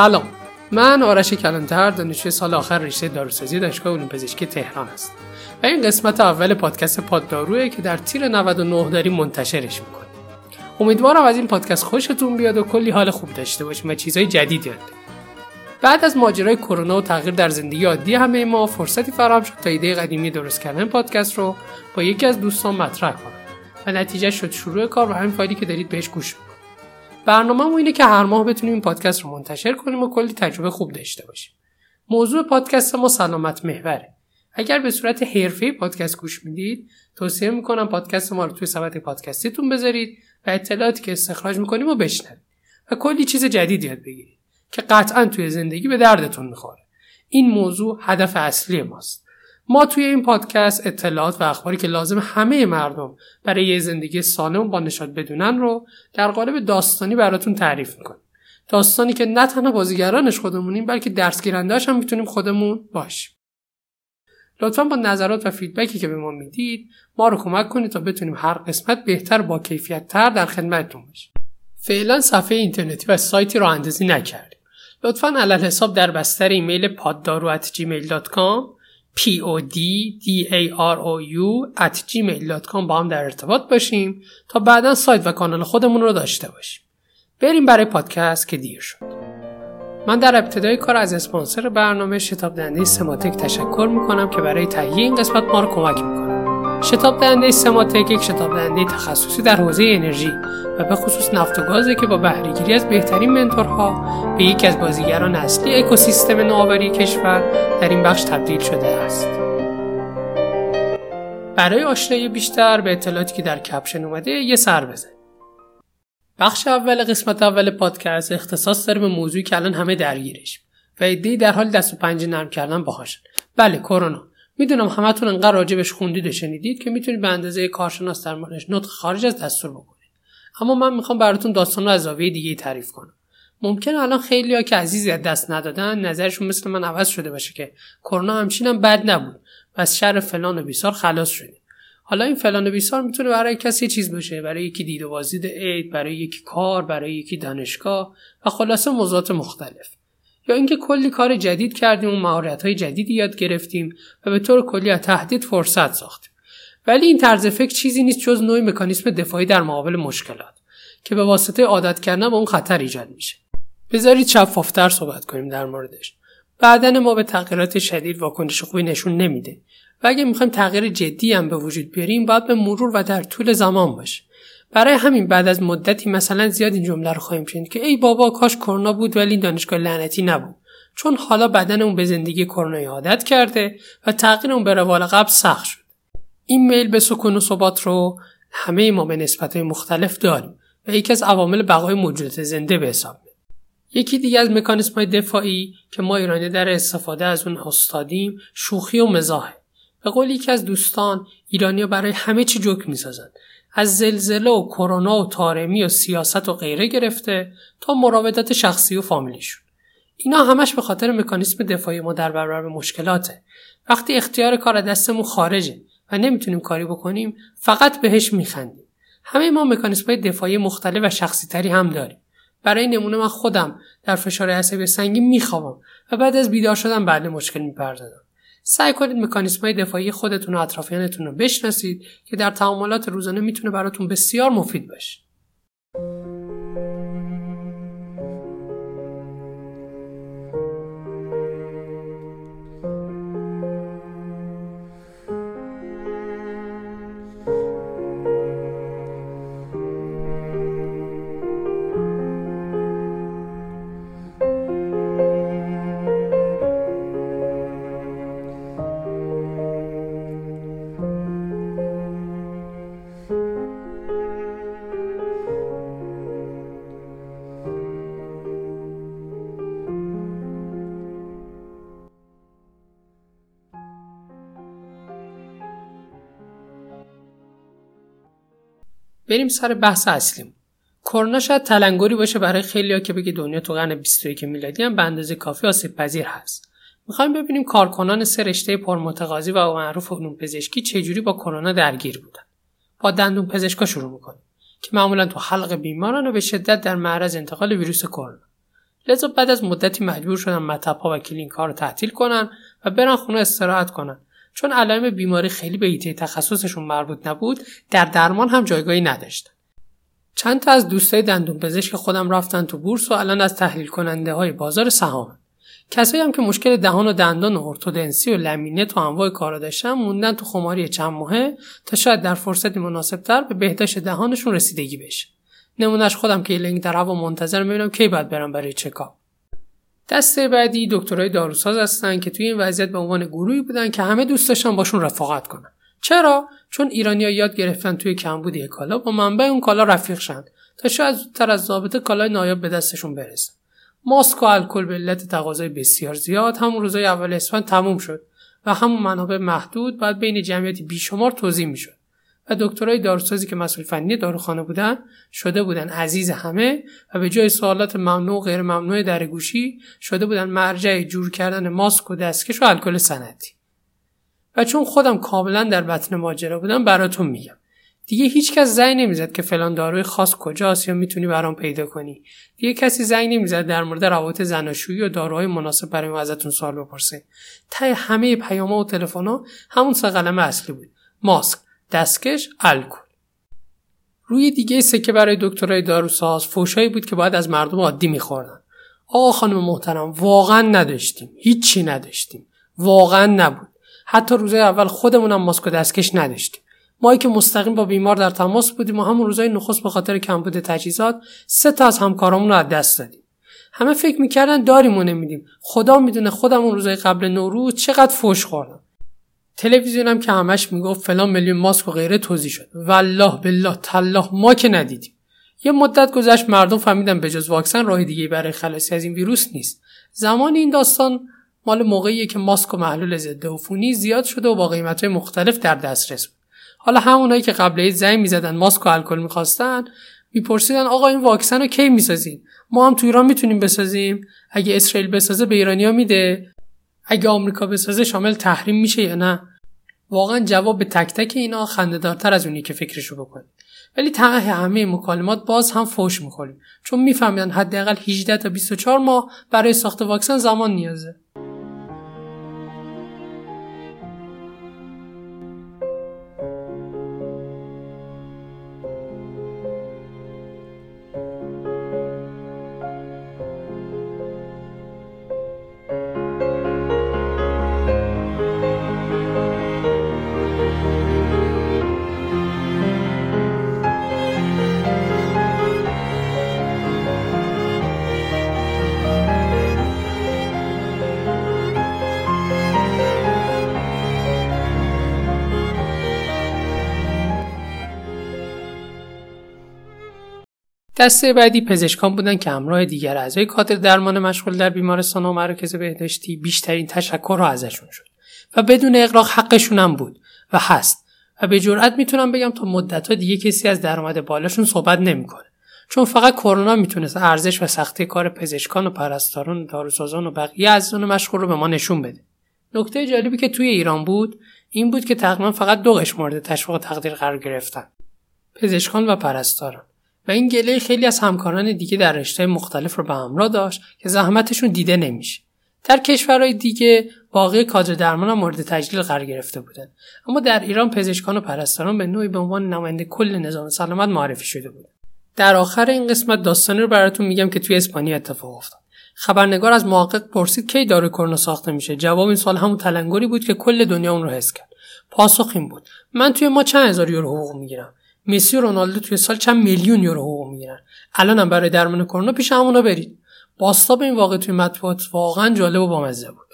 سلام. من آرش کلانتر دانشجوی سال آخر رشته داروسازی دانشگاه علوم پزشکی تهران هست و این قسمت اول پادکست پادداروه که در تیر 99 داریم منتشرش می‌کنیم. امیدوارم از این پادکست خوشتون بیاد و کلی حال خوب داشته باشیم و چیزهای جدید یاد بعد از ماجرای کرونا و تغییر در زندگی عادی همه ما فرصتی فراهم شد تا ایده قدیمی درست کردن پادکست رو با یکی از دوستان مطرح کنم. و نتیجه شد شروع کار و همین فایلی که دارید بهش گوش برنامه اینه که هر ماه بتونیم این پادکست رو منتشر کنیم و کلی تجربه خوب داشته باشیم. موضوع پادکست ما سلامت محوره. اگر به صورت حرفه پادکست گوش می‌دید توصیه می‌کنم پادکست ما رو توی سبد پادکستیتون بذارید و اطلاعاتی که استخراج می‌کنیم و بشنوید و کلی چیز جدید یاد بگیرید که قطعا توی زندگی به دردتون می‌خوره. این موضوع هدف اصلی ماست. ما توی این پادکست اطلاعات و اخباری که لازم همه مردم برای یه زندگی سالم با نشاد بدونن رو در قالب داستانی براتون تعریف می‌کنیم. داستانی که نه تنها بازیگرانش خودمونیم بلکه درس گیرندهاش هم می‌تونیم خودمون باشیم. لطفا با نظرات و فیدبکی که به ما می‌دید ما رو کمک کنید تا بتونیم هر قسمت بهتر با کیفیت تر در خدمتتون باشیم. فعلا صفحه اینترنتی و سایتی رو اندازی نکردیم. لطفا علل حساب در بستر ایمیل پاددارو p o d d a r o u at gmail.com با هم در ارتباط باشیم. تا بعدا سایت و کانال خودمون رو داشته باشیم. بریم برای پادکست که دیر شد. من در ابتدای کار از اسپانسر برنامه شتاب دهنده سماتک تشکر می‌کنم که برای تهیه این قسمت ما رو کمک می‌کنه. شتاب دهنده سماتک یک شتاب دهنده تخصصی در حوزه انرژی و به خصوص نفت و گازه که با بهرهگیری از بهترین منتورها به یکی از بازیگران اصلی اکوسیستم نوآوری کشور در این بخش تبدیل شده است. برای آشنایی بیشتر به اطلاعاتی که در کپشن اومده یه سر بزن. بخش اول قسمت اول پادکست اختصاص داره به موضوعی که الان همه درگیرش و ایده در حال دست و پنجه نرم کردن باهاشن. بله کرونا می‌دونم همتون انقدر راجبش خوندید و شنیدید که می‌تونید به اندازه کارشناس در موردش نطق خارج از دستور بکنید. اما من می‌خوام براتون داستان رو از زاویه دیگه تعریف کنم. ممکنه الان خیلی ها که عزیزی از دست ندادن نظرشون مثل من عوض شده باشه که کرونا همچینم بد نبود و از شر فلان و بیسار خلاص شده حالا این فلان و بیسار می‌تونه برای کسی چیز باشه برای یکی دید و بازدید عید برای یکی کار برای یکی دانشگاه و خلاصه موضوعات مختلف. یا اینکه کلی کار جدید کردیم و مهارت های جدیدی یاد گرفتیم و به طور کلی از تهدید فرصت ساختیم. ولی این طرز فکر چیزی نیست جز نوعی مکانیسم دفاعی در مقابل مشکلات که به واسطه عادت کردن به اون خطر ایجاد میشه. بذارید شفافتر صحبت کنیم در موردش. بعدن ما به تغییرات شدید واکنش خوبی نشون نمیده. و اگه می‌خوایم تغییر جدی هم به وجود بیاریم باید به مرور و در طول زمان باشه. برای همین بعد از مدتی مثلا زیاد این جمله رو خواهیم شنید که ای بابا کاش کرونا بود ولی این دانشگاه لعنتی نبود. چون حالا بدن اون به زندگی کرونا عادت کرده و تغییر اون به روال قبل سخت شد. این میل به سکون و ثبات رو همه ما به نسبت مختلف داریم و یکی از عوامل بقای موجودات زنده به حساب یکی دیگه از مکانیسم های دفاعی که ما ایرانی در استفاده از اون استادیم شوخی و مزاحه. به قول یکی از دوستان ایرانیا برای همه چی جوک می‌سازند. از زلزله و کرونا و تارمی و سیاست و غیره گرفته تا مراودات شخصی و فامیلیشون. اینا همش به خاطر مکانیسم دفاعی ما در برابر مشکلاته. وقتی اختیار کار دستمون خارجه و نمی‌تونیم کاری بکنیم فقط بهش میخندیم. همه ما مکانیسم های دفاعی مختلف و شخصی تری هم داریم. برای نمونه من خودم در فشار عصبی سنگین میخوابم و بعد از بیدار شدن بعد مشکل می‌پردازم. سعی کنید مکانیسم های دفاعی خودتون و اطرافیانتون رو بشناسید که در تعاملات روزانه می‌تونه براتون بسیار مفید باشه. بریم سر بحث اصلیم. کرونا شاید تلنگری باشه برای خیلیا که بگه دنیا تو قرن 21 میلادی هم به اندازه کافی آسیب پذیر هست. می‌خوایم ببینیم کارکنان سه رشته پرمتقاضی و معروف علوم پزشکی چجوری با کرونا درگیر بودن. با دندون پزشکا شروع می‌کنیم که معمولا تو حلق بیماران و به شدت در معرض انتقال ویروس کرونا. لذا بعد از مدتی مجبور شدن مطبها و کلینیک ها رو تعطیل کنن و برن خونه استراحت کنن. چون علائم بیماری خیلی به ایته تخصصشون مربوط نبود در درمان هم جایگاهی نداشتن چند تا از دوستای دندون پزشک خودم رفتن تو بورس و الان از تحلیل کننده های بازار سهام. کسایی هم که مشکل دهان و دندان و ارتودنسی و لمینه تو انواع کارا داشتن موندن تو خماری چند ماهه تا شاید در فرصتی مناسبتر به بهداشت دهانشون رسیدگی بشه. نمونهش خودم که لینک در هوا منتظر می‌بینم کی باید برم برای چکاپ. دسته بعدی دکترای داروساز هستن که توی این وضعیت به عنوان گروهی بودن که همه دوست داشتن باشون رفاقت کنن. چرا؟ چون ایرانیا یاد گرفتن توی کمبود یک کالا با منبع اون کالا رفیق شند تا شاید زودتر از ضابطه کالای نایاب به دستشون برسه ماسک و الکل به علت تقاضای بسیار زیاد همون روزای اول اسفند تموم شد و همون منابع محدود باید بین جمعیتی بیشمار توضیح می‌شد. و دکترای داروسازی که مسئول فنی داروخانه بودن شده بودن عزیز همه و به جای سوالات ممنوع و غیر ممنوع در گوشی شده بودن مرجع جور کردن ماسک و دستکش و الکل سنتی و چون خودم کاملا در بطن ماجرا بودم براتون میگم. دیگه هیچ کس زنگ نمی‌زد که فلان داروی خاص کجاست یا می‌تونی برام پیدا کنی. دیگه کسی زنگ نمی‌زد در مورد روابط زناشویی و داروهای مناسب برای ما ازتون سوال بپرسه. تای همه پیام‌ها و تلفن‌ها همون سه قلمه اصلی بود. ماسک. دستکش الکل. روی دیگه سکه برای دکترای داروساز فوشایی بود که باید از مردم عادی میخوردن. آقا خانم محترم واقعا نداشتیم. هیچی نداشتیم. واقعا نبود. حتی روزای اول خودمونم ماسک و دستکش نداشتیم. ما که مستقیم با بیمار در تماس بودیم و همون روزای نخست به خاطر کمبود تجهیزات سه تا از همکارامون رو از دست دادیم. همه فکر می‌کردن داریم و نمیدیم. خدا می‌دونه خودم اون روزای قبل نوروز چقدر فوش خوردم. تلویزیونم که همش می‌گفت فلان میلیون ماسک و غیره توضیح شد. والله بالله تالله ما که ندیدیم. یه مدت گذشت مردم فهمیدن به جز واکسن راه دیگه برای خلاصی از این ویروس نیست. زمان این داستان مال موقعیه که ماسک و محلول ضد عفونی زیاد شده و با قیمتهای مختلف در دسترس بود. حالا همونایی که قبل عید زنگ می‌زدن ماسک و الکل می‌خواستن میپرسیدن آقا این واکسن رو کی می‌سازیم؟ ما هم تو ایران می‌تونیم بسازیم؟ اگه اسرائیل بسازه به ایرانیا میده؟ اگه آمریکا بسازه شامل تحریم میشه یا نه؟ واقعا جواب به تک تک اینا خندهدارتر از اونی که فکرشو بکنید ولی ته همه مکالمات باز هم فوش می‌خوریم. چون میفهمیدن حداقل 18 تا 24 ماه برای ساخت واکسن زمان نیازه. دسته بعدی پزشکان بودن که همراه دیگر اعضای کادر درمان مشغول در بیمارستان و مراکز بهداشتی بیشترین تشکر را ازشون شد و بدون اقراق حقشون هم بود و هست و به جرئت می‌تونم بگم تا مدت ها دیگه کسی از درآمد بالاشون صحبت نمی‌کنه. چون فقط کرونا می‌تونست ارزش و سختی کار پزشکان و پرستاران و داروسازان و بقیه عزیزان مشغول رو به ما نشون بده. نکته جالبی که توی ایران بود این بود که تقریبا فقط دو قش مورد تشویق تقدیر قرار گرفتن. پزشکان و پرستاران. و این گله خیلی از همکاران دیگه در رشته مختلف رو به همراه داشت که زحمتشون دیده نمیشه. در کشورهای دیگه باقی کادر درمان هم مورد تجلیل قرار گرفته بودن. اما در ایران پزشکان و پرستاران به نوعی به عنوان نماینده کل نظام سلامت معرفی شده بودن در آخر این قسمت داستانی رو براتون میگم که توی اسپانیا اتفاق افتاد. خبرنگار از محقق پرسید کی داروی کرونا ساخته میشه؟ جواب این سال همون تلنگری بود که کل دنیا اون رو حس کرد. پاسخ این بود. من توی ما چند هزار یورو حقوق می‌گیرم؟ مسی و رونالدو توی سال چند میلیون یورو حقوق می‌گیرن. الانم برای درمان کرونا پیش همونا برید. باستاب این واقع توی مطبوعات واقعا جالب و بامزه بود.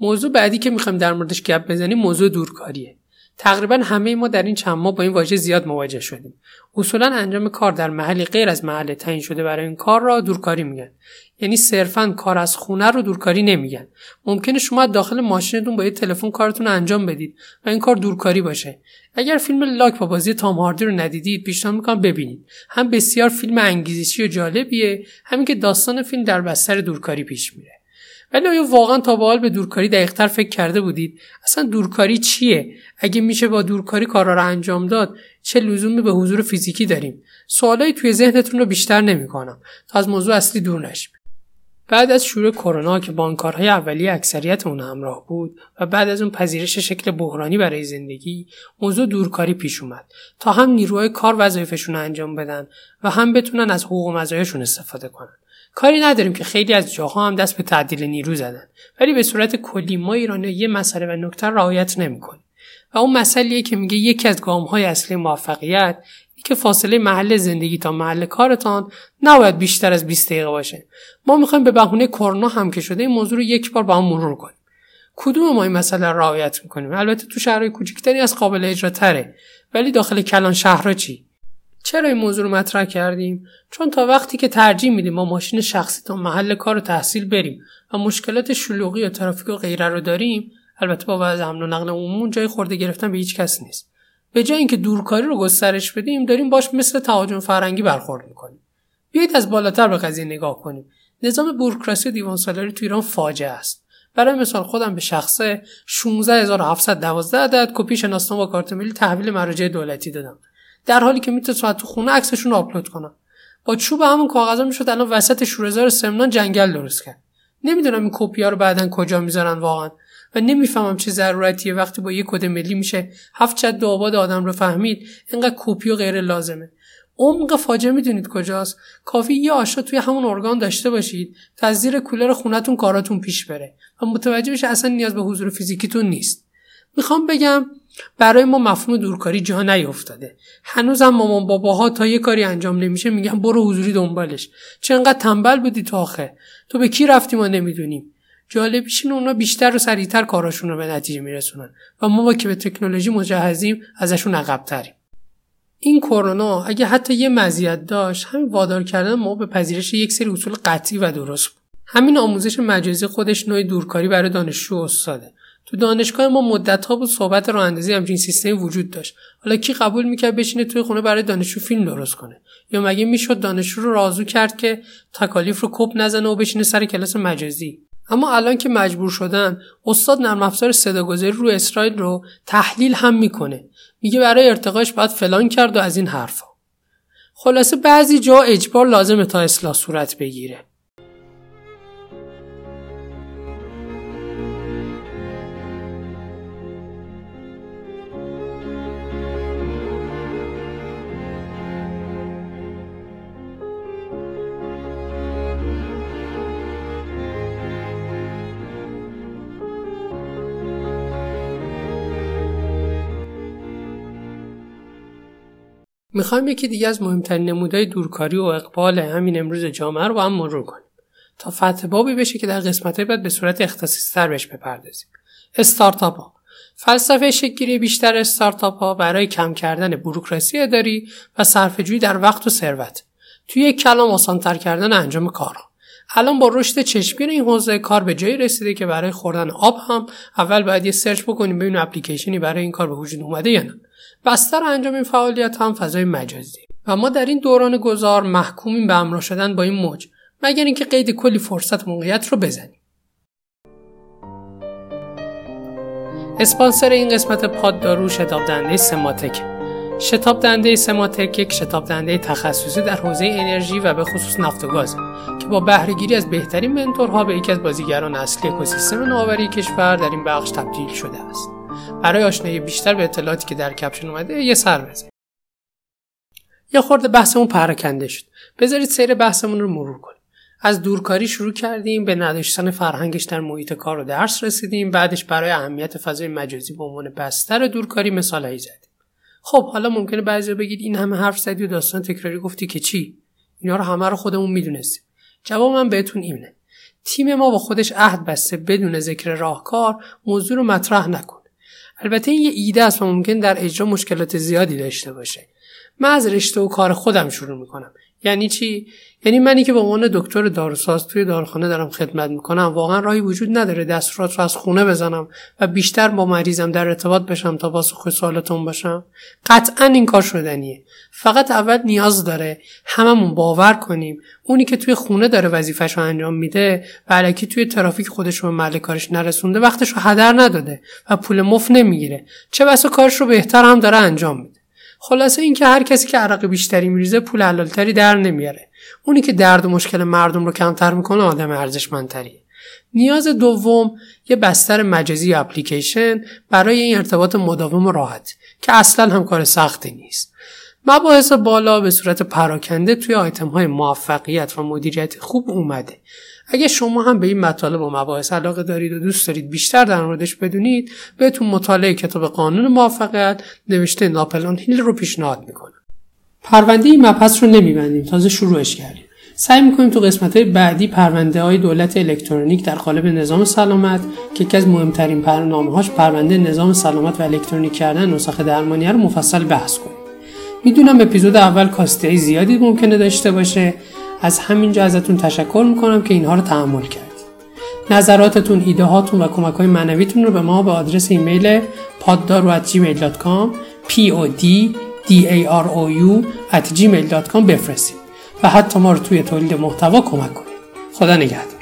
موضوع بعدی که می‌خوایم در موردش گپ بزنیم موضوع دورکاریه. تقریبا همه ما در این چند ماه با این واژه زیاد مواجه شدیم. اصولا انجام کار در محلی غیر از محل تعیین شده برای این کار را دورکاری میگن. یعنی صرفا کار از خونه رو دورکاری نمیگن. ممکنه شما داخل ماشینتون با یه تلفن کارتون انجام بدید و این کار دورکاری باشه. اگر فیلم لاک با بازی تام هاردی رو ندیدید پیشنهاد می‌کنم ببینید. هم بسیار فیلم انگیزشی و جالبیه. همین که داستان فیلم در بستر دورکاری پیش میره. ولی آیا واقعا تا به حال به دورکاری دقیقتر فکر کرده بودید؟ اصلا دورکاری چیه؟ اگه میشه با دورکاری کارا رو انجام داد چه لزومی به حضور فیزیکی داریم؟ سوالایی توی ذهنتون رو بیشتر نمی‌کنم. تا از موضوع اصلی دور نشیم. بعد از شروع کرونا که بانکارهای اولیه اکثریت اون همراه بود و بعد از اون پذیرش شکل بحرانی برای زندگی موضوع دورکاری پیش اومد. تا هم نیروهای کار وظایفشون انجام بدن و هم بتونن از حقوق و مزایاشون استفاده کنن. کاری نداریم که خیلی از جاها هم دست به تعدیل نیرو زدن. ولی به صورت کلی ما ایرانی یه مسئله و نکته رعایت نمی‌کنیم. و اون مسئله که میگه یکی از گام های اصلی موفقیت که فاصله محل زندگی تا محل کارتان نباید بیشتر از 20 دقیقه باشه. ما می‌خوایم به بهونه کرونا هم که شده این موضوع رو یک بار با هم مرور کنیم. کدوم ما این مسئله رعایت می‌کنیم؟ البته تو شهرهای کوچکتری از قابل اجرا تره ولی داخل کلان شهرها چی؟ چرا این موضوع رو مطرح کردیم؟ چون تا وقتی که ترجیح میدیم ما ماشین شخصی تا محل کار و تحصیل بریم و مشکلات شلوغی و ترافیک و غیره رو داریم البته با وضع حمل و نقل عمومی جای خورده گرفتن به هیچ کس نیست. به جای اینکه دورکاری رو گسترش بدیم داریم باش مثل تهاجم فرنگی برخورد می‌کنیم. بیایید از بالاتر به قضیه نگاه کنیم. نظام بوروکراسی و دیوان سالاری تو ایران فاجعه است. برای مثال خودم به شخصه 16712 عدد کپی شناسنامه با کارت ملی تحویل مراجع دولتی دادم. در حالی که می‌تونست تو خونه عکسشون آپلود کنم با چوب همون کاغذا می‌شد الان وسط شورزار سمنان جنگل درست کرد. نمی‌دونم این کپی ها رو بعدا کجا می‌ذارن واقعا و نمی‌فهمم چه ضرورتیه وقتی با یه کد ملی میشه هفت جد و آباد آدم رو فهمید اینقدر کپی و غیر لازمه. عمق فاجعه می‌دونید کجاست؟ کافیه یه آشنا توی همون ارگان داشته باشید تا از زیر کولر خونتون کاراتون پیش بره و متوجه بشه اصلا نیاز به حضور فیزیکیتون نیست. می‌خوام بگم برای ما مفهوم دورکاری جا نیفتاده هنوزم مامان باباها تا یه کاری انجام نمیشه میگن برو حضوری دنبالش. چه انقدر تنبل بودی تو آخه. تو به کی رفتی ما نمی‌دونیم. جالبیش اینه اونا بیشتر و سریعتر کاراشون رو به نتیجه میرسونن و ما با که به تکنولوژی مجهزیم ازشون عقبتریم. این کرونا اگه حتی یه مزیت داشت همین وادار کردن ما به پذیرش یک سری اصول قطعی و درست بود. همین آموزش مجازی خودش نوع دورکاری برای دانشجو استاده. تو دانشگاه ما مدت ها بود صحبت راه اندازی همچین سیستمی وجود داشت. حالا کی قبول می‌کرد بشینه توی خونه برای دانشجو فیلم درست کنه؟ یا مگه می‌شد دانشجو رو رازو کرد که تکالیف رو کپ نزنه و بشینه سر کلاس مجازی؟ اما الان که مجبور شدن استاد نرم افزار صداگذاری رو اسرائیل رو تحلیل هم می‌کنه. میگه برای ارتقاش باید فلان کرد و از این حرفا. خلاصه بعضی جا اجبار لازمه تا اصلاح صورت بگیره. می‌خوایم یکی دیگه از مهمترین نمودهای دورکاری و اقبال همین امروز جامعه رو هم مرور کنیم. تا فتح بابی بشه که در قسمت بعد به صورت اختصاصی تر بهش بپردازیم. استارتاپ ها فلسفه شکلی بیشتر استارتاپ ها برای کم کردن بروکراسی اداری و صرفه‌جویی در وقت و ثروت. توی یک کلام آسانتر کردن انجام کارها. الان با رشد چشمگیر این حوزه کار به جایی رسیده که برای خوردن آب هم اول باید یه سرچ بکنیم ببینیم اپلیکیشنی برای این کار به وجود اومده یا نه. بستر انجام این فعالیت هم فضای مجازی. و ما در این دوران گذار محکومیم به همراه شدن با این موج مگر اینکه قید کلی فرصت موقعیت رو بزنیم. اسپانسر این قسمت پاد دارو شتاب دنده سماتک. شتاب دنده سماتک یک شتاب دنده تخصصی در حوزه انرژی و به خصوص نفت و گاز که با بهرهگیری از بهترین منتورها به یکی از بازیگران اصلی اکوسیستم نوآوری کشور در این بخش تبدیل شده است. برای آشنایی بیشتر به اطلاعاتی که در کپشن اومده یه سر بزنید یا خورده بحثمون پراکنده شد. بذارید سیر بحثمون رو مرور کنیم. از دورکاری شروع کردیم به نداشتن فرهنگش در محیط کار و درس رسیدیم. بعدش برای اهمیت فضای مجازی به عنوان بستر دورکاری مثالهایی زدیم. خب حالا ممکنه بعضی بگید این همه حرف زدی و داستان تکراری گفتی که چی؟ اینا رو همه رو خودمون می‌دونستیم. جواب من بهتون اینه. تیم ما با خودش عهد بسته بدون ذکر راهکار موضوع رو مطرح نکنه. البته این یه ایده است و ممکن در اجرا مشکلات زیادی داشته باشه. من از رشته و کار خودم شروع می‌کنم. یعنی چی؟ یعنی منی که به عنوان دکتر داروساز توی داروخانه دارم خدمت می‌کنم واقعا راهی وجود نداره دستورات رو از خونه بزنم و بیشتر با مریضم در ارتباط بشم تا پاسخ سوالتون باشم. قطعا این کار شدنیه. فقط اول نیاز داره هممون باور کنیم. اونی که توی خونه داره وظیفش رو انجام میده و علکی توی ترافیک خودش رو محل کارش نرسونده وقتش رو هدر نداده و پول مف نمی‌گیره. چه بسا کارش رو بهتر هم داره انجام میده. خلاصه اینکه هر کسی که عرق بیشتری میریزه پول حلالتری در نمیاره. اونی که درد و مشکل مردم رو کمتر می‌کنه آدم ارزشمندتریه. نیاز دوم یه بستر مجازی اپلیکیشن برای این ارتباط مداوم و راحت که اصلا هم کار سختی نیست. مباحث بالا به صورت پراکنده توی آیتم های موفقیت و مدیریت خوب اومده. اگه شما هم به این مطالب و مباحث علاقه دارید و دوست دارید بیشتر در موردش بدونید بهتون مطالعه کتاب قانون موفقیت نوشته ناپلون هیل رو پیشنهاد می‌کنم. پرونده این مبحث رو نمیبندیم تازه شروعش کردیم. سعی می‌کنیم تو قسمت های بعدی پرونده های دولت الکترونیک در قالب نظام سلامت که یکی از مهمترین برنامه هاش پرونده نظام سلامت و الکترونیک کردن نسخه درمانی رو مفصل بحث کنیم. می‌دونم اپیزود اول کاسته زیادی ممکنه داشته باشه. از همینجا ازتون تشکر می‌کنم که اینها رو تحمل کردید. نظراتتون ایده هاتون و کمک های معنویتون رو به ما به آدرس ایمیل poddaro@gmail.com p o d d a r o u gmail.com بفرستید و حتی ما رو توی تولید محتوا کمک کنید. خدا نگهدار.